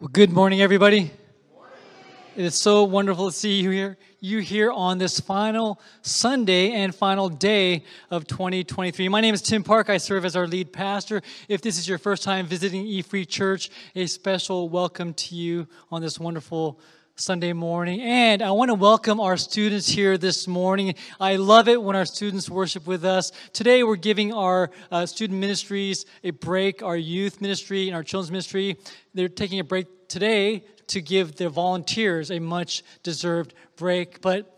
Well, good morning, everybody. It is so wonderful to see you here. You here on this final Sunday and final day of 2023. My name is Tim Park. I serve as our lead pastor. If this is your first time visiting E Free Church, a special welcome to you on this wonderful Sunday morning. And I want to welcome our students here this morning. I love it when our students worship with us. Today, we're giving our uh, student ministries a break, our youth ministry and our children's ministry. They're taking a break today to give their volunteers a much deserved break. But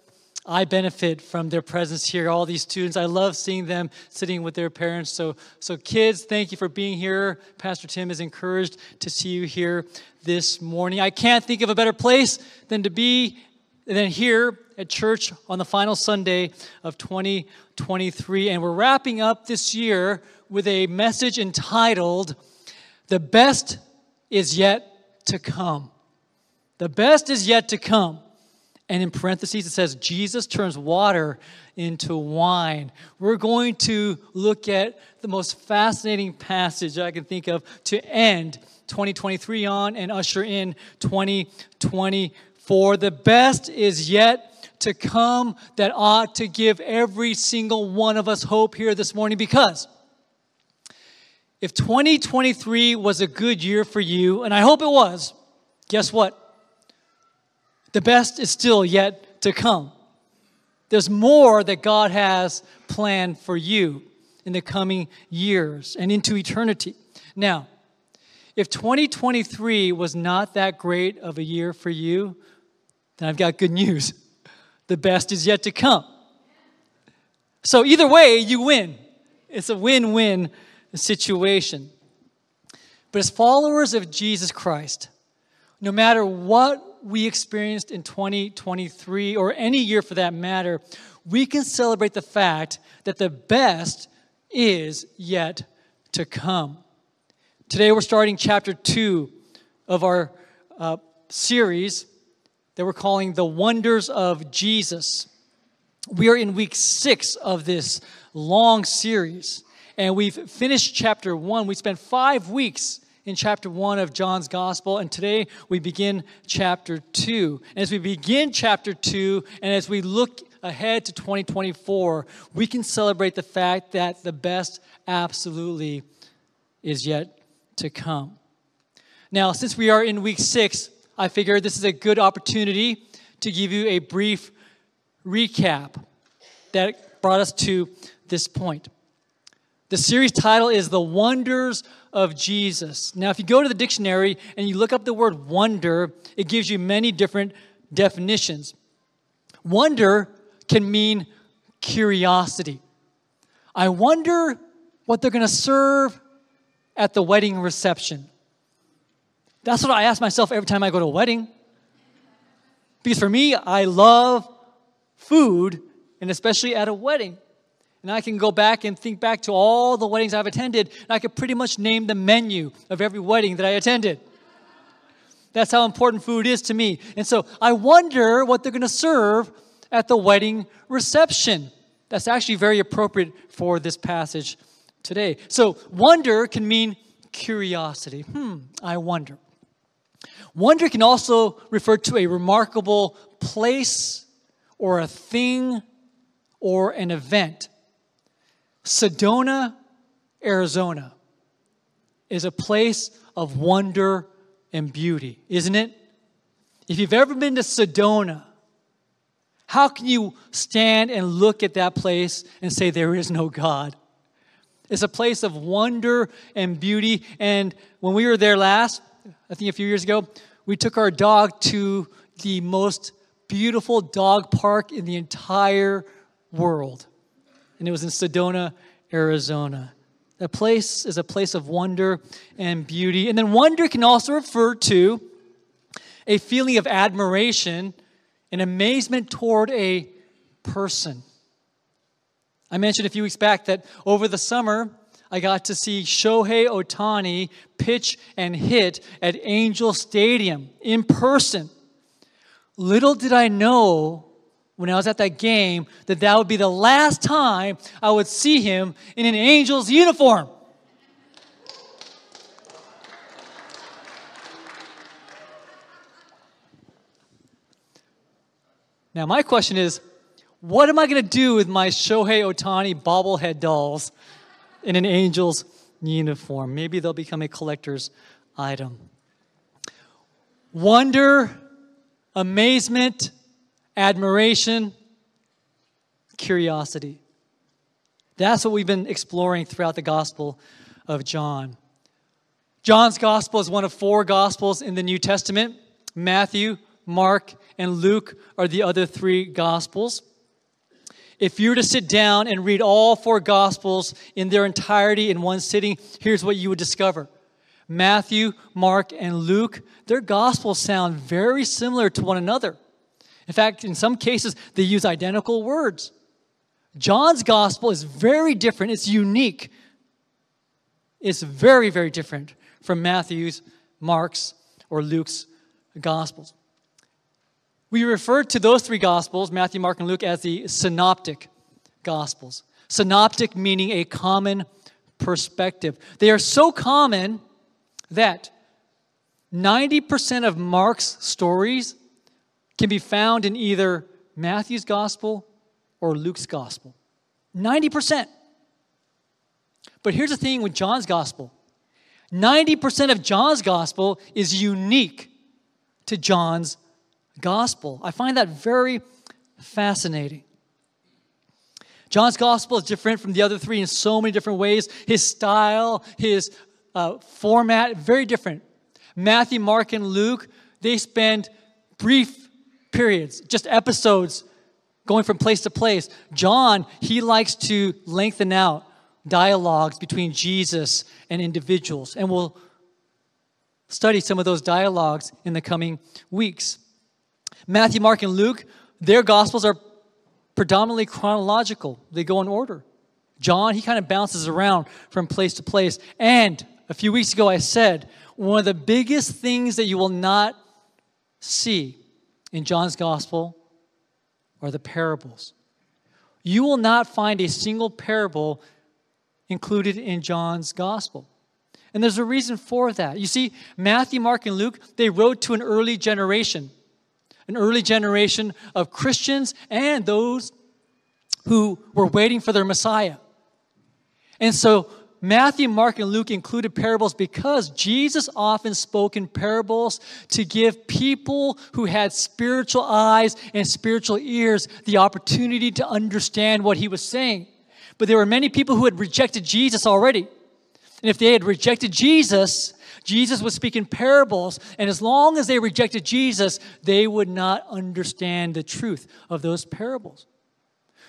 I benefit from their presence here, all these students. I love seeing them sitting with their parents. So, so kids, thank you for being here. Pastor Tim is encouraged to see you here this morning. I can't think of a better place than to be than here at church on the final Sunday of 2023. And we're wrapping up this year with a message entitled, The Best is Yet to Come. The best is yet to come. And in parentheses, it says, Jesus turns water into wine. We're going to look at the most fascinating passage I can think of to end 2023 on and usher in 2024. The best is yet to come that ought to give every single one of us hope here this morning because if 2023 was a good year for you, and I hope it was, guess what? The best is still yet to come. There's more that God has planned for you in the coming years and into eternity. Now, if 2023 was not that great of a year for you, then I've got good news. The best is yet to come. So, either way, you win. It's a win win situation. But as followers of Jesus Christ, no matter what we experienced in 2023 or any year for that matter, we can celebrate the fact that the best is yet to come. Today we're starting chapter two of our uh, series that we're calling The Wonders of Jesus. We are in week six of this long series, and we've finished chapter one. We spent five weeks in chapter 1 of John's Gospel, and today we begin chapter 2. And as we begin chapter 2, and as we look ahead to 2024, we can celebrate the fact that the best absolutely is yet to come. Now, since we are in week 6, I figure this is a good opportunity to give you a brief recap that brought us to this point. The series title is The Wonders of Jesus. Now, if you go to the dictionary and you look up the word wonder, it gives you many different definitions. Wonder can mean curiosity. I wonder what they're going to serve at the wedding reception. That's what I ask myself every time I go to a wedding. Because for me, I love food, and especially at a wedding. And I can go back and think back to all the weddings I've attended, and I could pretty much name the menu of every wedding that I attended. That's how important food is to me. And so I wonder what they're going to serve at the wedding reception. That's actually very appropriate for this passage today. So, wonder can mean curiosity. Hmm, I wonder. Wonder can also refer to a remarkable place or a thing or an event. Sedona, Arizona is a place of wonder and beauty, isn't it? If you've ever been to Sedona, how can you stand and look at that place and say there is no God? It's a place of wonder and beauty. And when we were there last, I think a few years ago, we took our dog to the most beautiful dog park in the entire world and it was in Sedona, Arizona. That place is a place of wonder and beauty. And then wonder can also refer to a feeling of admiration and amazement toward a person. I mentioned a few weeks back that over the summer, I got to see Shohei Ohtani pitch and hit at Angel Stadium in person. Little did I know when I was at that game that that would be the last time I would see him in an angel's uniform. Now, my question is what am I going to do with my Shohei Ohtani bobblehead dolls in an angel's uniform? Maybe they'll become a collector's item. Wonder, amazement, admiration, curiosity. That's what we've been exploring throughout the Gospel of John. John's Gospel is one of four Gospels in the New Testament. Matthew, Mark, and Luke are the other three Gospels. If you were to sit down and read all four Gospels in their entirety in one sitting, here's what you would discover Matthew, Mark, and Luke, their Gospels sound very similar to one another. In fact, in some cases, they use identical words. John's gospel is very different, it's unique. It's very, very different from Matthew's, Mark's, or Luke's gospels. We refer to those three gospels, Matthew, Mark, and Luke, as the synoptic gospels. Synoptic meaning a common perspective. They are so common that 90% of Mark's stories can be found in either Matthew's gospel or Luke's gospel. 90%. But here's the thing with John's gospel 90% of John's gospel is unique to John's gospel. I find that very fascinating. John's gospel is different from the other three in so many different ways. His style, his uh, format, very different. Matthew, Mark, and Luke, they spend brief periods, just episodes going from place to place. John, he likes to lengthen out dialogues between Jesus and individuals. And we'll study some of those dialogues in the coming weeks. Matthew, Mark, and Luke, their gospels are predominantly chronological, they go in order. John, he kind of bounces around from place to place. And a few weeks ago, I said one of the biggest things that you will not see in John's gospel are the parables. You will not find a single parable included in John's gospel. And there's a reason for that. You see, Matthew, Mark, and Luke, they wrote to an early generation, an early generation of Christians and those who were waiting for their Messiah. And so Matthew, Mark, and Luke included parables because Jesus often spoke in parables to give people who had spiritual eyes and spiritual ears the opportunity to understand what he was saying. But there were many people who had rejected Jesus already. And if they had rejected Jesus, Jesus would speak in parables, and as long as they rejected Jesus, they would not understand the truth of those parables.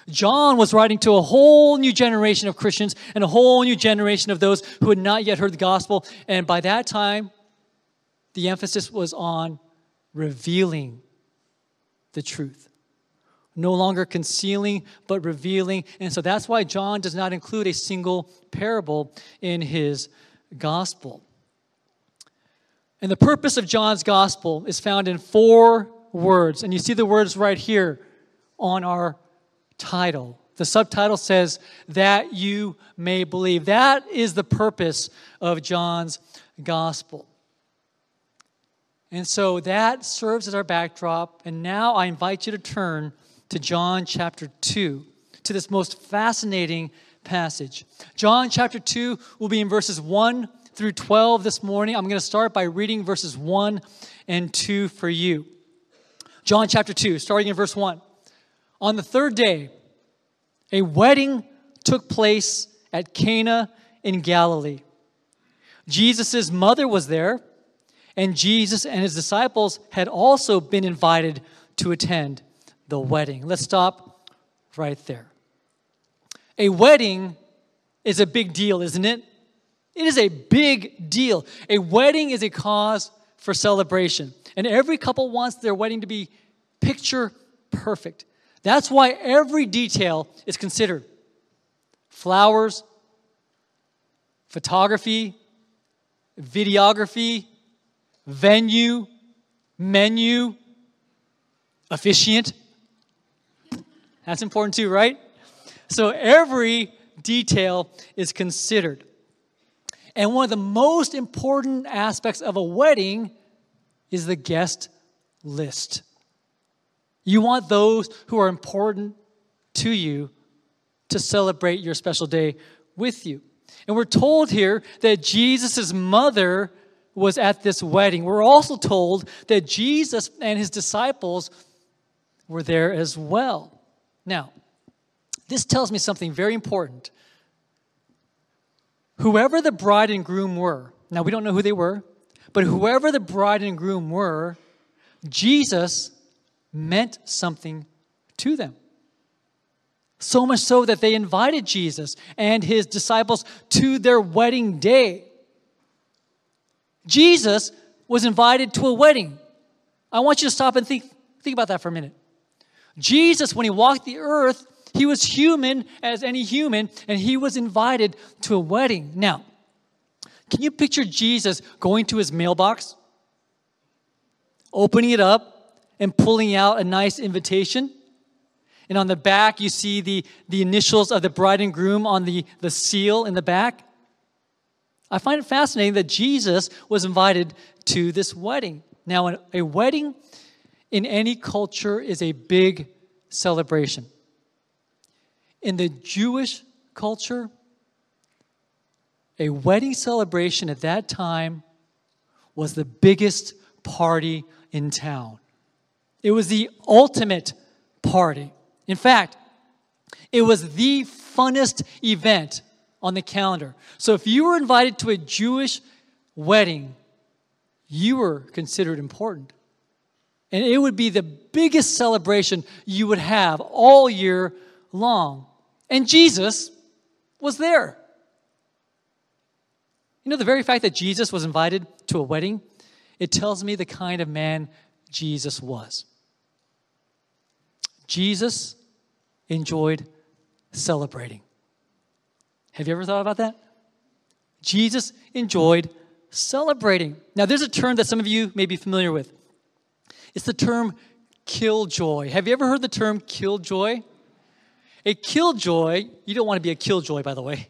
John was writing to a whole new generation of Christians and a whole new generation of those who had not yet heard the gospel. And by that time, the emphasis was on revealing the truth. No longer concealing, but revealing. And so that's why John does not include a single parable in his gospel. And the purpose of John's gospel is found in four words. And you see the words right here on our title. The subtitle says, That you may believe. That is the purpose of John's gospel. And so that serves as our backdrop. And now I invite you to turn to John chapter 2, to this most fascinating passage. John chapter 2 will be in verses 1 through 12 this morning. I'm going to start by reading verses 1 and 2 for you. John chapter 2, starting in verse 1. On the third day, a wedding took place at Cana in Galilee. Jesus' mother was there, and Jesus and his disciples had also been invited to attend the wedding. Let's stop right there. A wedding is a big deal, isn't it? It is a big deal. A wedding is a cause for celebration, and every couple wants their wedding to be picture perfect. That's why every detail is considered flowers, photography, videography, venue, menu, officiant. That's important too, right? So every detail is considered. And one of the most important aspects of a wedding is the guest list. You want those who are important to you to celebrate your special day with you. And we're told here that Jesus' mother was at this wedding. We're also told that Jesus and his disciples were there as well. Now, this tells me something very important. Whoever the bride and groom were, now we don't know who they were, but whoever the bride and groom were, Jesus meant something to them. So much so that they invited Jesus and his disciples to their wedding day. Jesus was invited to a wedding. I want you to stop and think, think about that for a minute. Jesus, when he walked the earth, he was human as any human, and he was invited to a wedding. Now, can you picture Jesus going to his mailbox, opening it up, and pulling out a nice invitation? And on the back, you see the, the initials of the bride and groom on the, the seal in the back. I find it fascinating that Jesus was invited to this wedding. Now, a wedding in any culture is a big celebration. In the Jewish culture, a wedding celebration at that time was the biggest party in town. It was the ultimate party. In fact, it was the funnest event on the calendar. So if you were invited to a Jewish wedding, you were considered important. And it would be the biggest celebration you would have all year long. And Jesus was there. You know, the very fact that Jesus was invited to a wedding, it tells me the kind of man Jesus was. Jesus enjoyed celebrating. Have you ever thought about that? Jesus enjoyed celebrating. Now, there's a term that some of you may be familiar with. It's the term killjoy. Have you ever heard the term killjoy? A killjoy, you don't want to be a killjoy, by the way.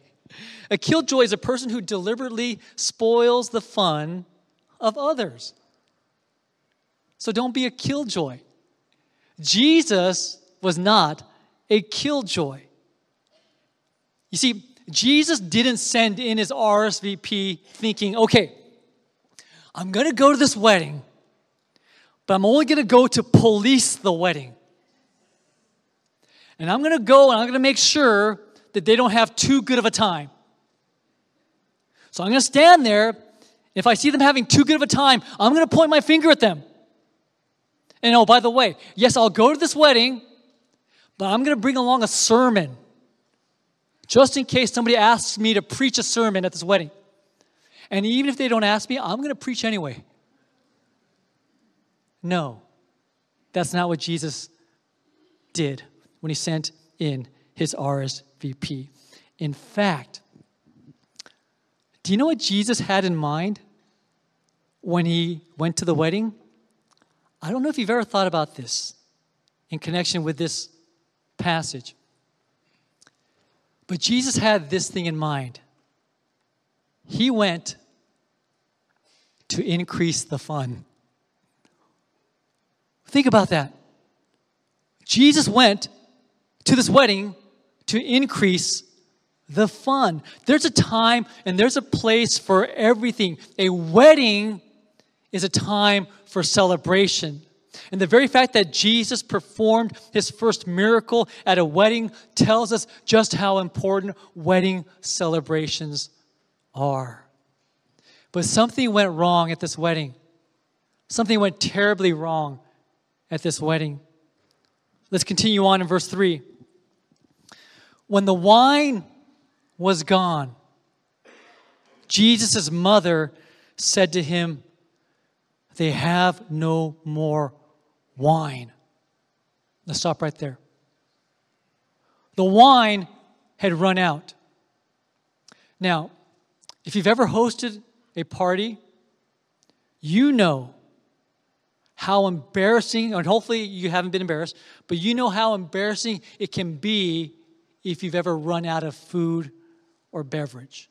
A killjoy is a person who deliberately spoils the fun of others. So don't be a killjoy. Jesus was not a killjoy. You see, Jesus didn't send in his RSVP thinking, okay, I'm going to go to this wedding but I'm only going to go to police the wedding. And I'm going to go and I'm going to make sure that they don't have too good of a time. So I'm going to stand there. If I see them having too good of a time, I'm going to point my finger at them. And oh, by the way, yes, I'll go to this wedding, but I'm going to bring along a sermon just in case somebody asks me to preach a sermon at this wedding. And even if they don't ask me, I'm going to preach anyway. No, that's not what Jesus did when he sent in his RSVP. In fact, do you know what Jesus had in mind when he went to the wedding? I don't know if you've ever thought about this in connection with this passage. But Jesus had this thing in mind. He went to increase the fun. Think about that. Jesus went to this wedding to increase the fun. There's a time and there's a place for everything. A wedding is a time for celebration. And the very fact that Jesus performed his first miracle at a wedding tells us just how important wedding celebrations are. But something went wrong at this wedding. Something went terribly wrong at this wedding. Let's continue on in verse 3. When the wine was gone, Jesus' mother said to him, They have no more wine. Let's stop right there. The wine had run out. Now, if you've ever hosted a party, you know how embarrassing, and hopefully you haven't been embarrassed, but you know how embarrassing it can be if you've ever run out of food or beverage.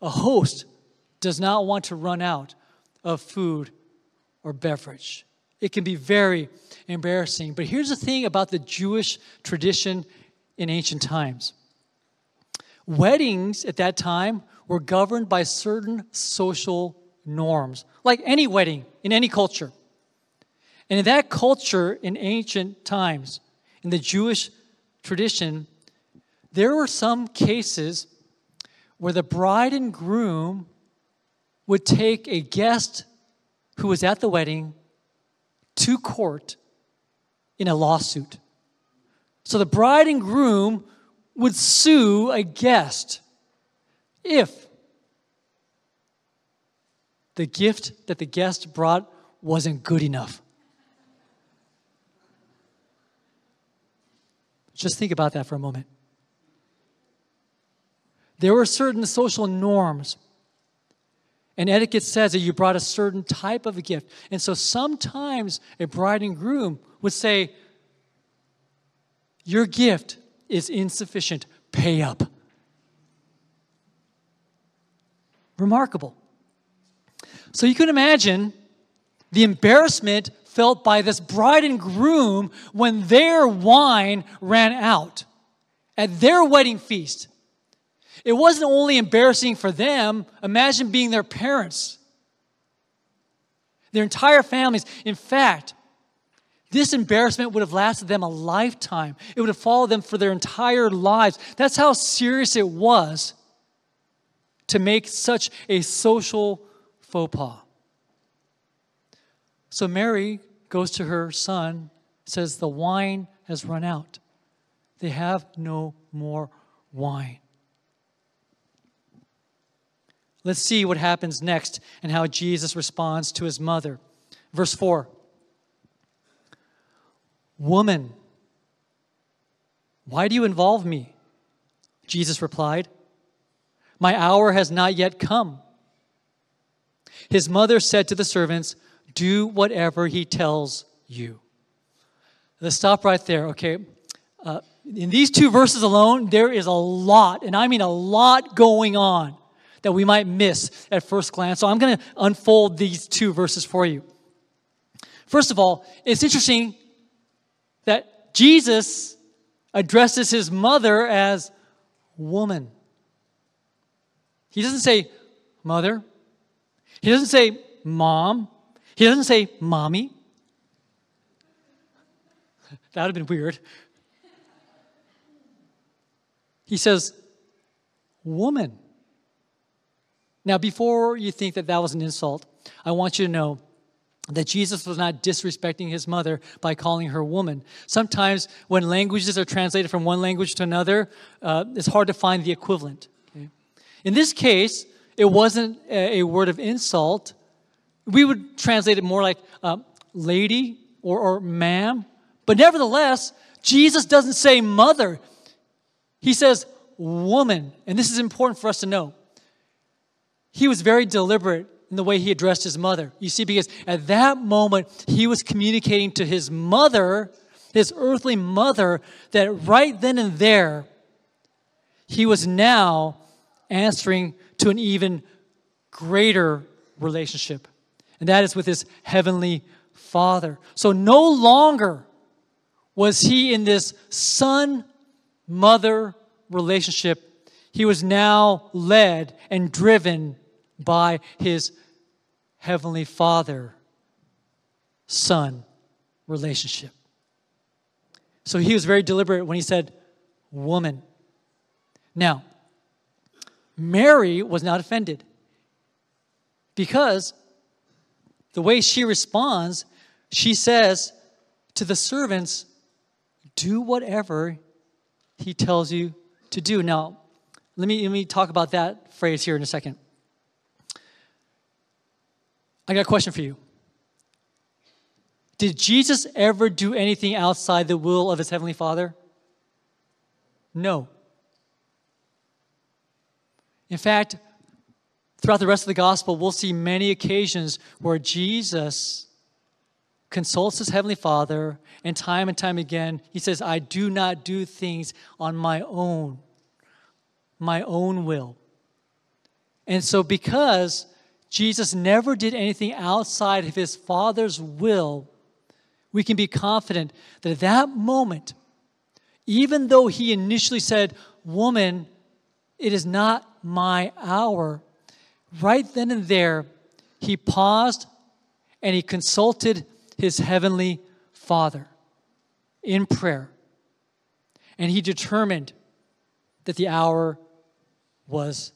A host does not want to run out of food or beverage. It can be very embarrassing. But here's the thing about the Jewish tradition in ancient times weddings at that time were governed by certain social norms, like any wedding in any culture. And in that culture in ancient times, in the Jewish tradition, there were some cases where the bride and groom would take a guest who was at the wedding to court in a lawsuit. So the bride and groom would sue a guest if the gift that the guest brought wasn't good enough. Just think about that for a moment. There were certain social norms. And etiquette says that you brought a certain type of a gift. And so sometimes a bride and groom would say, Your gift is insufficient. Pay up. Remarkable. So you can imagine the embarrassment felt by this bride and groom when their wine ran out at their wedding feast. It wasn't only embarrassing for them, imagine being their parents, their entire families. In fact, this embarrassment would have lasted them a lifetime. It would have followed them for their entire lives. That's how serious it was to make such a social faux pas. So Mary goes to her son, says, The wine has run out. They have no more wine. Let's see what happens next and how Jesus responds to his mother. Verse 4 Woman, why do you involve me? Jesus replied, My hour has not yet come. His mother said to the servants, Do whatever he tells you. Let's stop right there, okay? Uh, in these two verses alone, there is a lot, and I mean a lot going on that we might miss at first glance. So I'm going to unfold these two verses for you. First of all, it's interesting that Jesus addresses his mother as woman. He doesn't say mother, he doesn't say mom, he doesn't say mommy. That would have been weird. He says, woman. Now, before you think that that was an insult, I want you to know that Jesus was not disrespecting his mother by calling her woman. Sometimes, when languages are translated from one language to another, uh, it's hard to find the equivalent. Okay? In this case, it wasn't a, a, word of insult. We would translate it more like uh, lady or, or ma'am. But nevertheless, Jesus doesn't say mother, he says woman. And this is important for us to know. He was very deliberate in the way he addressed his mother. You see, because at that moment, he was communicating to his mother, his earthly mother, that right then and there, he was now answering to an even greater relationship, and that is with his heavenly father. So no longer was he in this son mother relationship, he was now led and driven by his heavenly father son relationship. So he was very deliberate when he said, woman. Now, Mary was not offended because the way she responds, she says to the servants, Do whatever he tells you to do. Now, let me, let me talk about that phrase here in a second. I got a question for you. Did Jesus ever do anything outside the will of his heavenly Father? No. In fact, throughout the rest of the gospel, we'll see many occasions where Jesus consults his heavenly Father, and time and time again, he says, I do not do things on my own, my own will. And so, because Jesus never did anything outside of his Father's will, we can be confident that at that moment, even though he initially said, Woman, it is not my hour, right then and there, he paused and he consulted his heavenly Father in prayer. And he determined that the hour was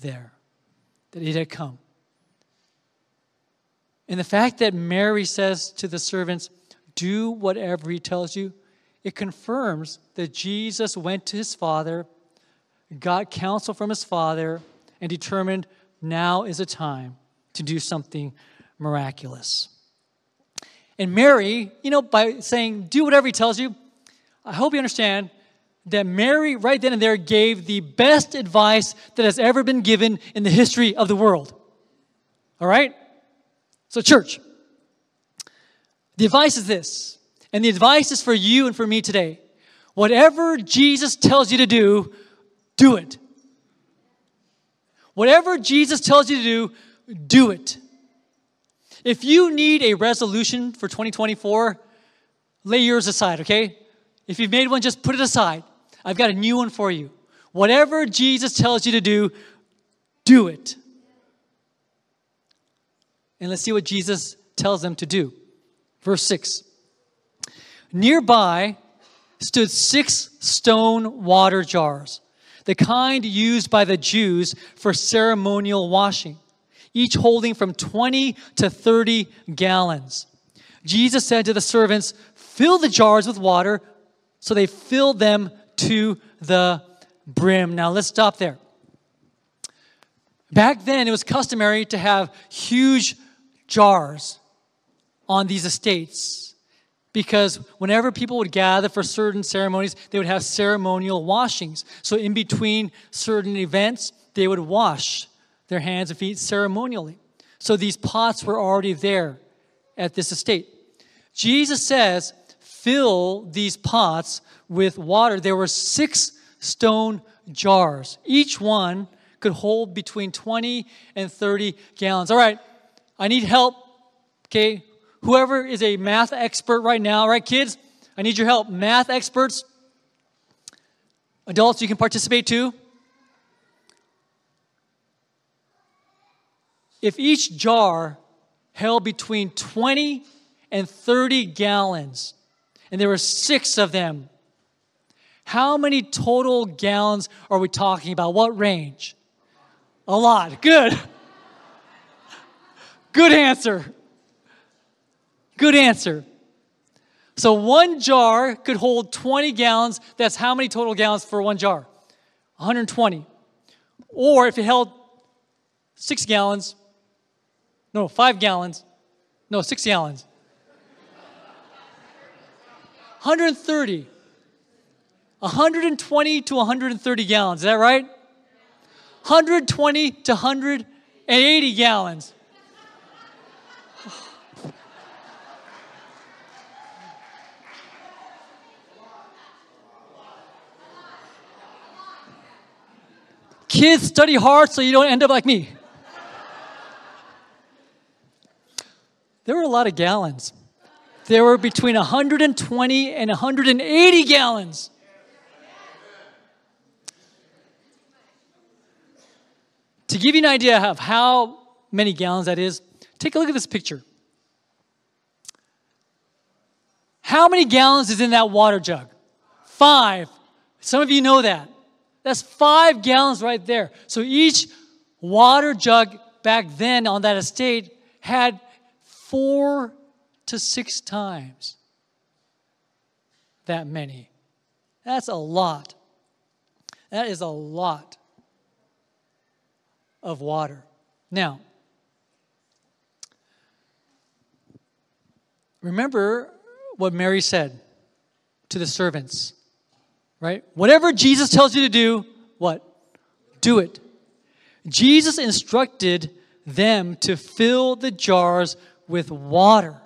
there, that it had come. And the fact that Mary says to the servants, Do whatever he tells you, it confirms that Jesus went to his Father, got counsel from his Father, and determined now is a time to do something miraculous. And Mary, you know, by saying, Do whatever he tells you, I hope you understand that Mary, right then and there, gave the best advice that has ever been given in the history of the world. All right? So, church, the advice is this, and the advice is for you and for me today. Whatever Jesus tells you to do, do it. Whatever Jesus tells you to do, do it. If you need a resolution for 2024, lay yours aside, okay? If you've made one, just put it aside. I've got a new one for you. Whatever Jesus tells you to do, do it. And let's see what Jesus tells them to do. Verse 6 Nearby stood six stone water jars, the kind used by the Jews for ceremonial washing, each holding from 20 to 30 gallons. Jesus said to the servants, Fill the jars with water. So they filled them to the brim. Now let's stop there. Back then, it was customary to have huge jars on these estates because whenever people would gather for certain ceremonies, they would have ceremonial washings. So, in between certain events, they would wash their hands and feet ceremonially. So, these pots were already there at this estate. Jesus says, fill these pots with water. There were six stone jars. Each one could hold between 20 and 30 gallons. All right, I need help. Okay, whoever is a math expert right now, right, kids? I need your help. Math experts, adults, you can participate too. If each jar held between 20 and 30 gallons, and there were six of them, how many total gallons are we talking about? What range? A lot. Good. Good answer. Good answer. So one jar could hold 20 gallons. That's how many total gallons for one jar? 120. Or if it held six gallons, no, five gallons, no, six gallons. 130. 120 to 130 gallons. Is that right? 120 to 180 gallons. Kids, study hard so you don't end up like me. There were a lot of gallons. There were between 120 and 180 gallons. To give you an idea of how many gallons that is, take a look at this picture. How many gallons is in that water jug? Five. Some of you know that. That's five gallons right there. So each water jug back then on that estate had four to six times that many. That's a lot. That is a lot of water. Now, remember what Mary said to the servants, right? Whatever Jesus tells you to do, what? Do it. Jesus instructed them to fill the jars with water.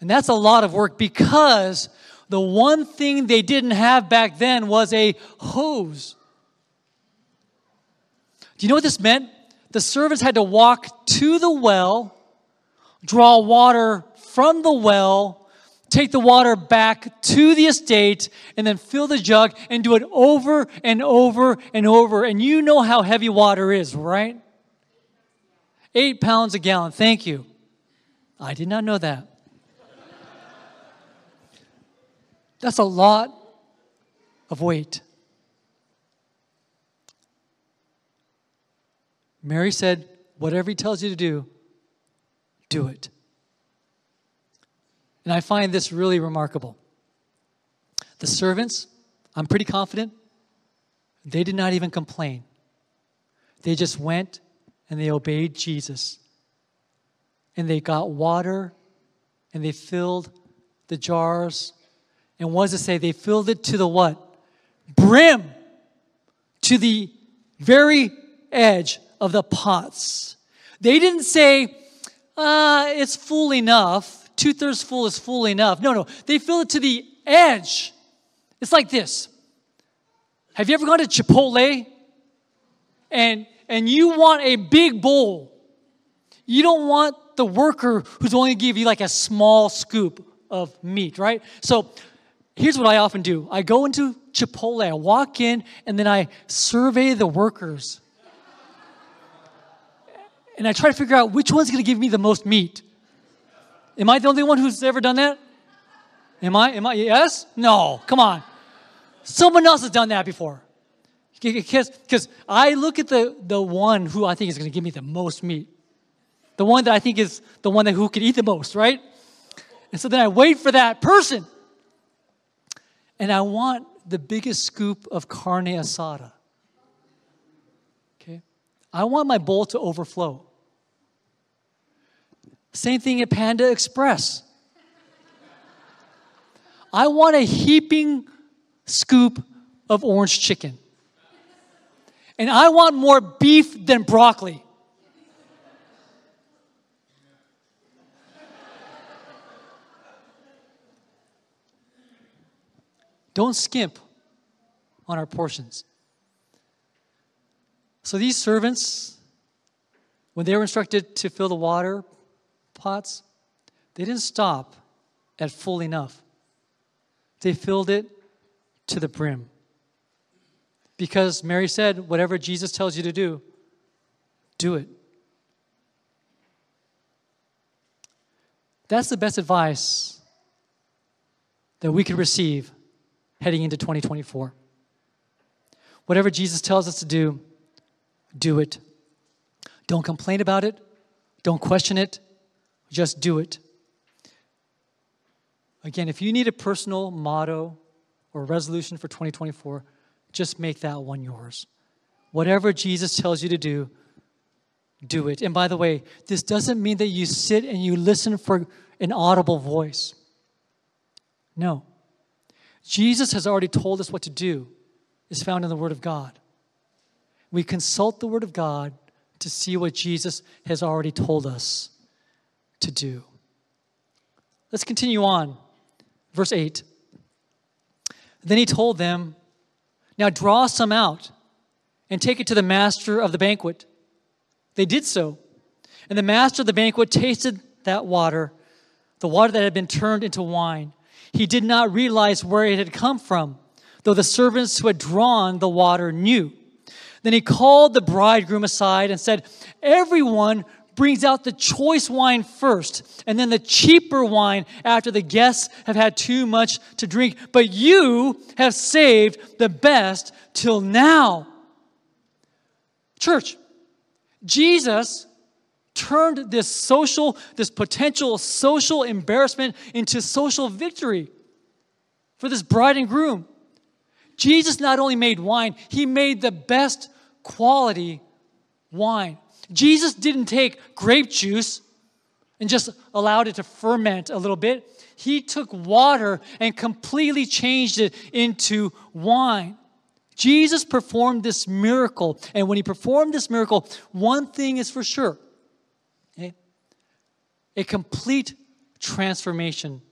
And that's a lot of work because the one thing they didn't have back then was a hose. Do you know what this meant? The servants had to walk to the well, draw water from the well, take the water back to the estate, and then fill the jug and do it over and over and over. And you know how heavy water is, right? Eight pounds a gallon. Thank you. I did not know that. That's a lot of weight. Mary said, Whatever he tells you to do, do it. And I find this really remarkable. The servants, I'm pretty confident, they did not even complain. They just went and they obeyed Jesus. And they got water and they filled the jars. And what does it say? They filled it to the what? Brim. To the very edge of the pots. They didn't say, uh, it's full enough. Two thirds full is full enough. No, no. They fill it to the edge. It's like this. Have you ever gone to Chipotle and, and you want a big bowl? You don't want the worker who's only give you like a small scoop of meat, right? So here's what I often do I go into Chipotle, I walk in, and then I survey the workers and I try to figure out which one's to give me the most meat. Am I the only one who's ever done that? Am I? Am I? Yes? No. Come on. Someone else has done that before. Because I look at the, the one who I think is to give me the most meat. The one that I think is the one that who could eat the most, right? And so then I wait for that person. And I want the biggest scoop of carne asada. Okay? I want my bowl to overflow. Same thing at Panda Express. I want a heaping scoop of orange chicken. And I want more beef than broccoli. Don't skimp on our portions. So these servants, when they were instructed to fill the water, pots, they didn't stop at full enough. They filled it to the brim. Because Mary said, whatever Jesus tells you to do, do it. That's the best advice that we could receive heading into 2024. Whatever Jesus tells us to do, do it. Don't complain about it. Don't question it. Just do it. Again, if you need a personal motto or resolution for 2024, just make that one yours. Whatever Jesus tells you to do, do it. And by the way, this doesn't mean that you sit and you listen for an audible voice. No. Jesus has already told us what to do, is found in the Word of God. We consult the Word of God to see what Jesus has already told us to do. Let's continue on. Verse 8. Then he told them, Now draw some out and take it to the master of the banquet. They did so. And the master of the banquet tasted that water, the water that had been turned into wine. He did not realize where it had come from, though the servants who had drawn the water knew. Then he called the bridegroom aside and said, Everyone brings out the choice wine first, and then the cheaper wine after the guests have had too much to drink. But you have saved the best till now. Church, Jesus turned this social, this potential social embarrassment into social victory for this bride and groom. Jesus not only made wine, he made the best quality wine. Jesus didn't take grape juice and just allowed it to ferment a little bit. He took water and completely changed it into wine. Jesus performed this miracle. And when he performed this miracle, one thing is for sure? A complete transformation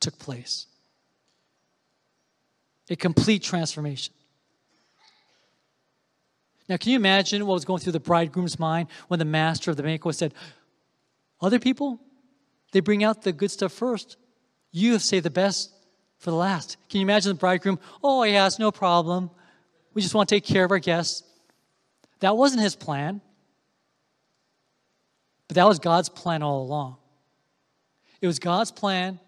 took place. A complete transformation. Now, can you imagine what was going through the bridegroom's mind when the master of the banquet said, Other people, They bring out the good stuff first. You have saved the best for the last. Can you imagine the bridegroom? Oh, yes, no problem. We just want to take care of our guests. That wasn't his plan, but that was God's plan all along. It was God's plan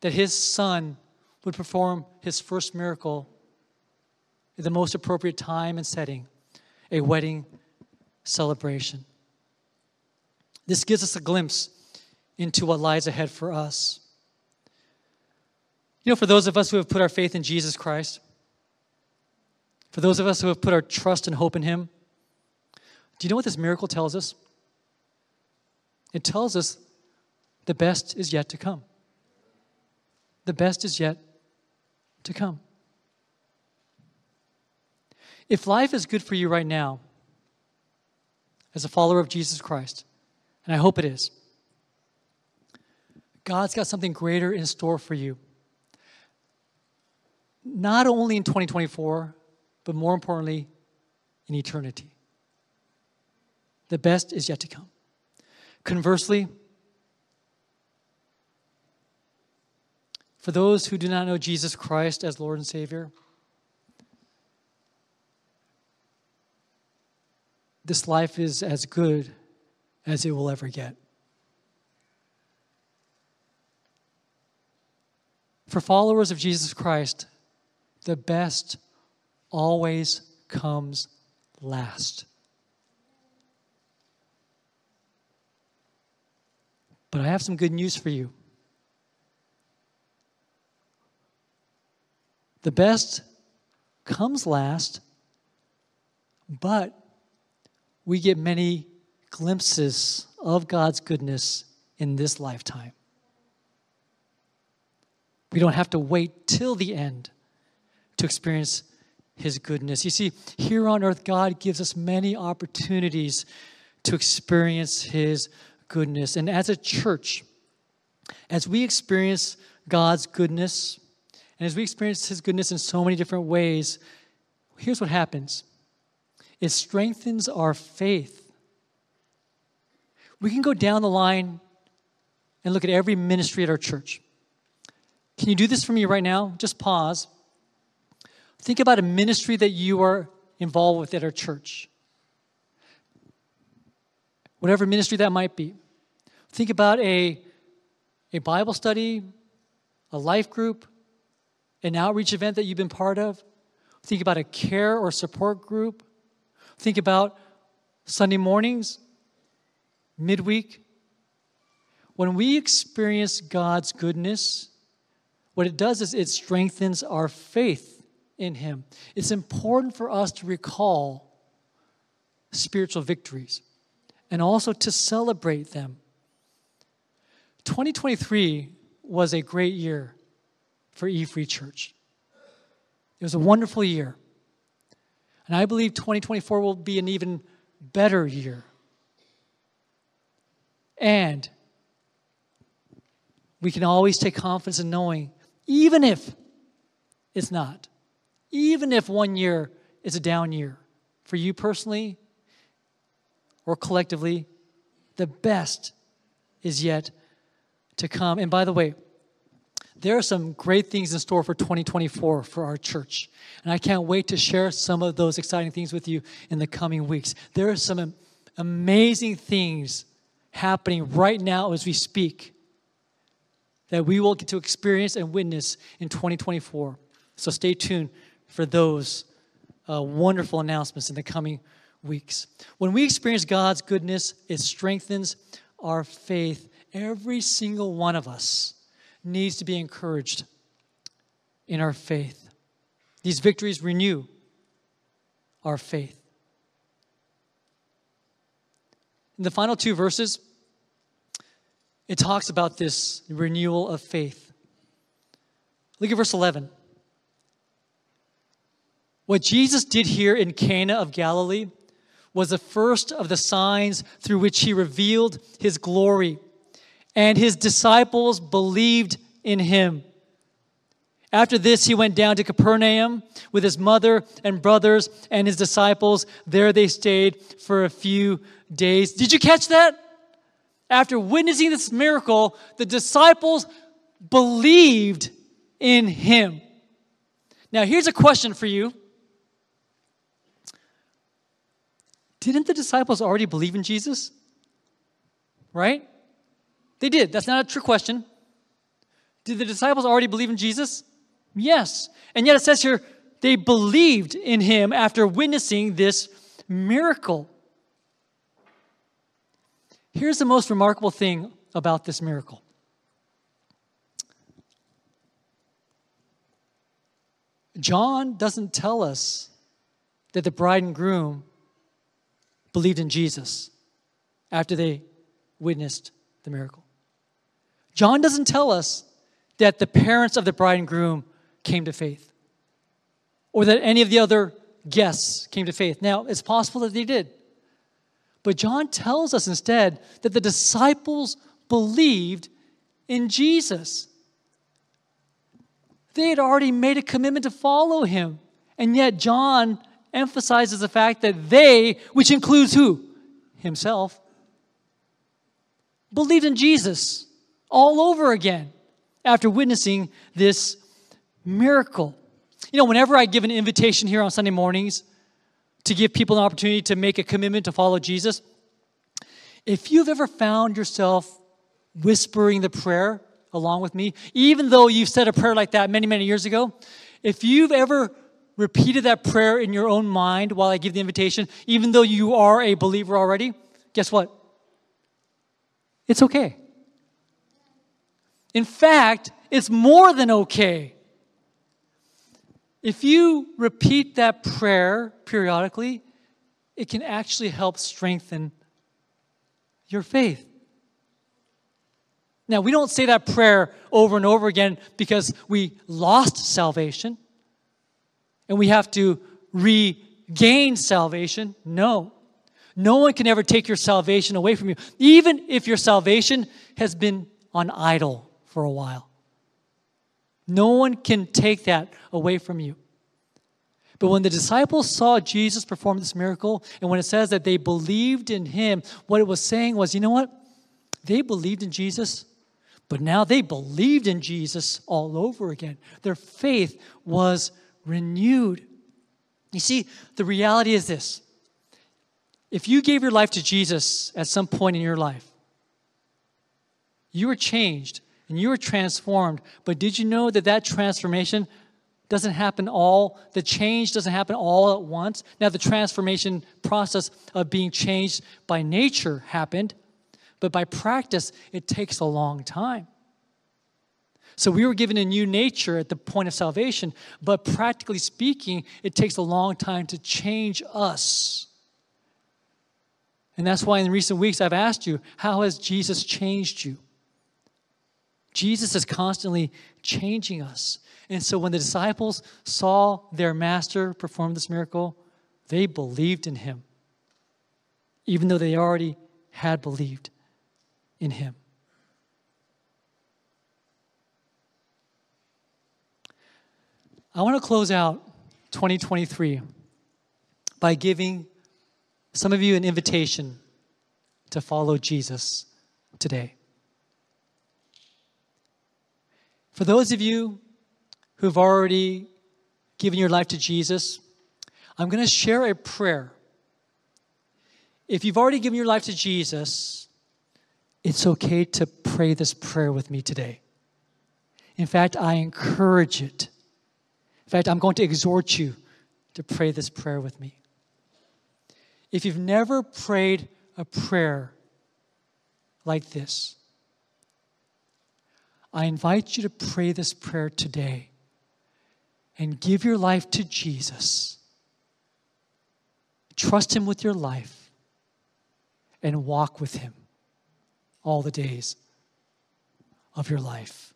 that his son would perform his first miracle at the most appropriate time and setting a wedding celebration. This gives us a glimpse into what lies ahead for us. You know, for those of us who have put our faith in Jesus Christ, for those of us who have put our trust and hope in Him, do you know what this miracle tells us? It tells us the best is yet to come. The best is yet to come. If life is good for you right now, as a follower of Jesus Christ, and I hope it is, God's got something greater in store for you. Not only in 2024, but more importantly, in eternity. The best is yet to come. Conversely, for those who do not know Jesus Christ as Lord and Savior, this life is as good as it will ever get. For followers of Jesus Christ, the best always comes last. But I have some good news for you. The best comes last, but we get many glimpses of God's goodness in this lifetime. We don't have to wait till the end to experience His goodness. You see, here on earth, God gives us many opportunities to experience His goodness. And as a church, as we experience God's goodness, and as we experience His goodness in so many different ways, here's what happens it strengthens our faith. We can go down the line and look at every ministry at our church. Can you do this for me right now? Just pause. Think about a ministry that you are involved with at our church. Whatever ministry that might be. Think about a, a Bible study, a life group, an outreach event that you've been part of. Think about a care or support group. Think about Sunday mornings, midweek. When we experience God's goodness, what it does is it strengthens our faith in Him. It's important for us to recall spiritual victories and also to celebrate them. 2023 was a great year for E Free Church. It was a wonderful year. And I believe 2024 will be an even better year. And we can always take confidence in knowing, even if it's not, even if one year is a down year for you personally or collectively, the best is yet to come. And by the way, there are some great things in store for 2024 for our church. And I can't wait to share some of those exciting things with you in the coming weeks. There are some amazing things happening right now as we speak that we will get to experience and witness in 2024. So stay tuned for those uh, wonderful announcements in the coming weeks. When we experience God's goodness, it strengthens our faith. Every single one of us needs to be encouraged in our faith. These victories renew our faith. In the final two verses, it talks about this renewal of faith. Look at verse 11. What Jesus did here in Cana of Galilee was the first of the signs through which he revealed his glory and his disciples believed in him. After this, he went down to Capernaum with his mother and brothers and his disciples. There they stayed for a few days. Did you catch that? after witnessing this miracle, the disciples believed in him. Now, here's a question for you Didn't the disciples already believe in Jesus? Right? They did. That's not a trick question. Did the disciples already believe in Jesus? Yes. And yet it says here, they believed in him after witnessing this miracle. Here's the most remarkable thing about this miracle John doesn't tell us that the bride and groom believed in Jesus after they witnessed the miracle. John doesn't tell us that the parents of the bride and groom came to faith or that any of the other guests came to faith. Now, it's possible that they did. But John tells us instead that the disciples believed in Jesus. They had already made a commitment to follow him. And yet, John emphasizes the fact that they, which includes who? Himself, believed in Jesus all over again after witnessing this miracle. You know, whenever I give an invitation here on Sunday mornings to give people an opportunity to make a commitment to follow Jesus, if you've ever found yourself whispering the prayer along with me, even though you've said a prayer like that many, many years ago, if you've ever repeated that prayer in your own mind while I give the invitation, even though you are a believer already, guess what? It's okay. In fact, it's more than okay. If you repeat that prayer periodically, it can actually help strengthen your faith. Now, we don't say that prayer over and over again because we lost salvation and we have to regain salvation. No. No one can ever take your salvation away from you, even if your salvation has been on idle for a while. No one can take that away from you. But when the disciples saw Jesus perform this miracle, and when it says that they believed in him, what it was saying was, you know what? They believed in Jesus, but now they believed in Jesus all over again. Their faith was renewed. You see, the reality is this if you gave your life to Jesus at some point in your life, you were changed and you were transformed. But did you know that that transformation doesn't happen all, the change doesn't happen all at once? Now, the transformation process of being changed by nature happened, but by practice, it takes a long time. So we were given a new nature at the point of salvation, but practically speaking, it takes a long time to change us. And that's why in recent weeks I've asked you, how has Jesus changed you? Jesus is constantly changing us. And so when the disciples saw their master perform this miracle, they believed in him, even though they already had believed in him. I want to close out 2023 by giving some of you an invitation to follow Jesus today. For those of you who've already given your life to Jesus, I'm going to share a prayer. If you've already given your life to Jesus, it's okay to pray this prayer with me today. In fact, I encourage it. In fact, I'm going to exhort you to pray this prayer with me. If you've never prayed a prayer like this, I invite you to pray this prayer today and give your life to Jesus. Trust Him with your life and walk with Him all the days of your life.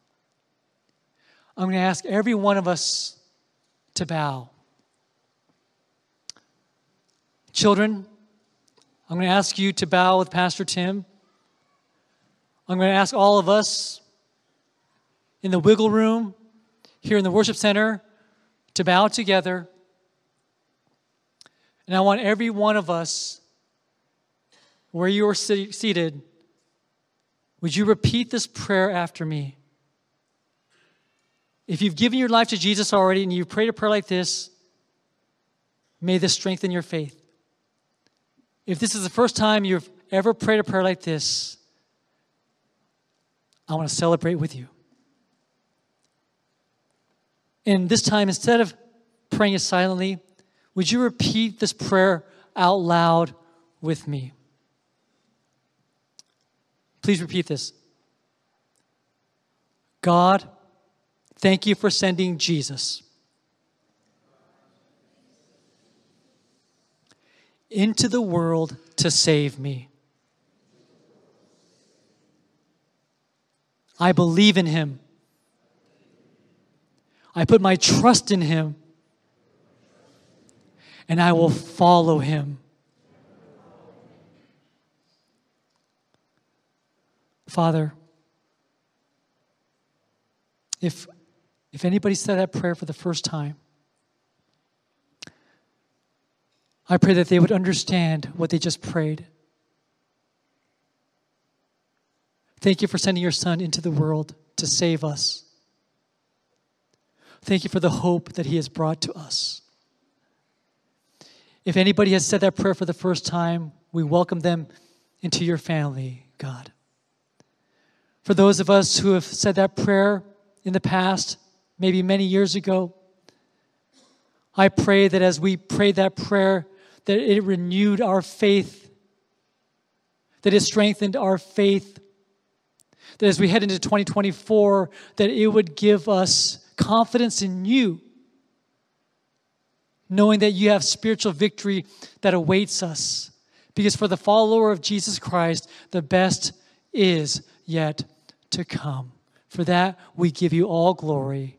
I'm going to ask every one of us to bow. Children, I'm going to ask you to bow with Pastor Tim. I'm going to ask all of us in the wiggle room here in the worship center to bow together. And I want every one of us, where you are seated, would you repeat this prayer after me? If you've given your life to Jesus already and you've prayed a prayer like this, may this strengthen your faith. If this is the first time you've ever prayed a prayer like this, I want to celebrate with you. And this time, instead of praying it silently, would you repeat this prayer out loud with me? Please repeat this. God, thank you for sending Jesus into the world to save me. I believe in him. I put my trust in him. And I will follow him. Father, if, if anybody said that prayer for the first time, I pray that they would understand what they just prayed. Thank you for sending your son into the world to save us. Thank you for the hope that he has brought to us. If anybody has said that prayer for the first time, we welcome them into your family, God. For those of us who have said that prayer in the past, maybe many years ago, I pray that as we prayed that prayer, that it renewed our faith, that it strengthened our faith that as we head into 2024, that it would give us confidence in you, knowing that you have spiritual victory that awaits us. Because for the follower of Jesus Christ, the best is yet to come. For that, we give you all glory.